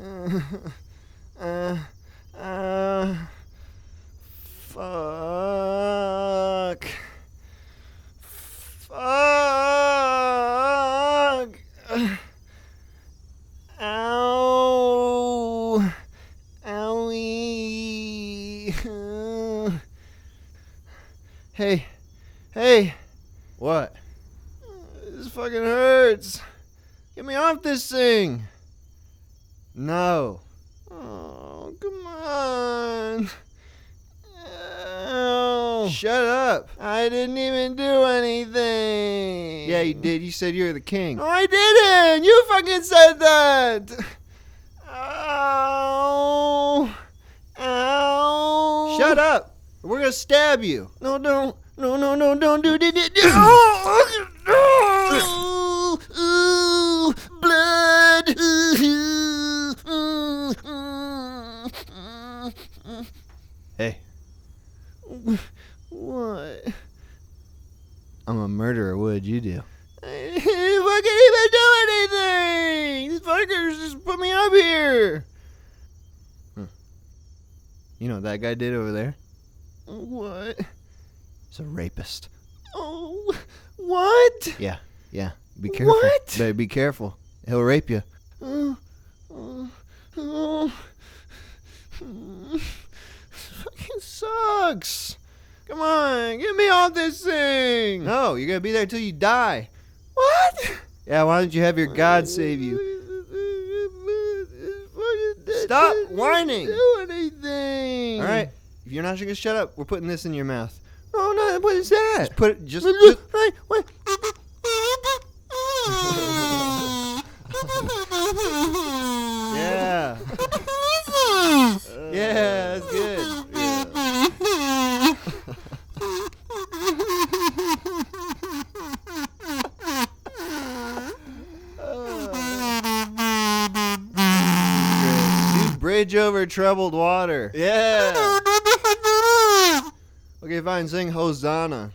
Uh, uh, fuck. Fuck. Ow. Owie. Hey. Hey. What? This fucking hurts. Get me off this thing. No. Oh, come on. Ow. Shut up. I didn't even do anything. Yeah, you did. You said you were the king. No, I didn't. You fucking said that. Ow. Ow. Shut up. We're gonna stab you. No, don't. No, no, no, don't do it. Ooh, Hey, What? I'm a murderer. What did you do? I didn't even do anything. These fuckers just put me up here. You know what that guy did over there? What? He's a rapist. Oh, what? Yeah, yeah. Be careful. What? Better be careful. He'll rape you. Oh, oh, oh. Fucking sucks. Come on, get me off this thing. No, you're gonna be there till you die. What? Yeah, why don't you have your God save you? Stop whining. Do anything. All right. If you're not gonna shut up, we're putting this in your mouth. Oh no! What is that? Just put it. Just. just Wait, wait. yeah. yeah, that's good. Over troubled water. Yeah. Okay, fine. Sing Hosanna.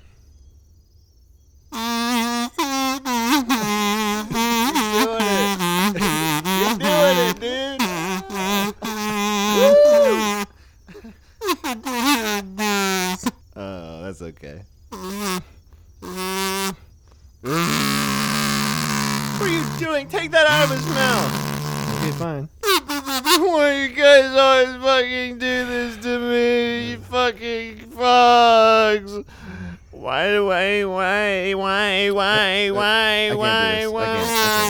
You're doing it. You're doing it, dude. Oh, that's okay. What are you doing? Take that out of his mouth. Okay, fine. Why you guys always fucking do this to me? You fucking fucks. Why, why, why, why, why, why, I can't do why, why? can't. I can't.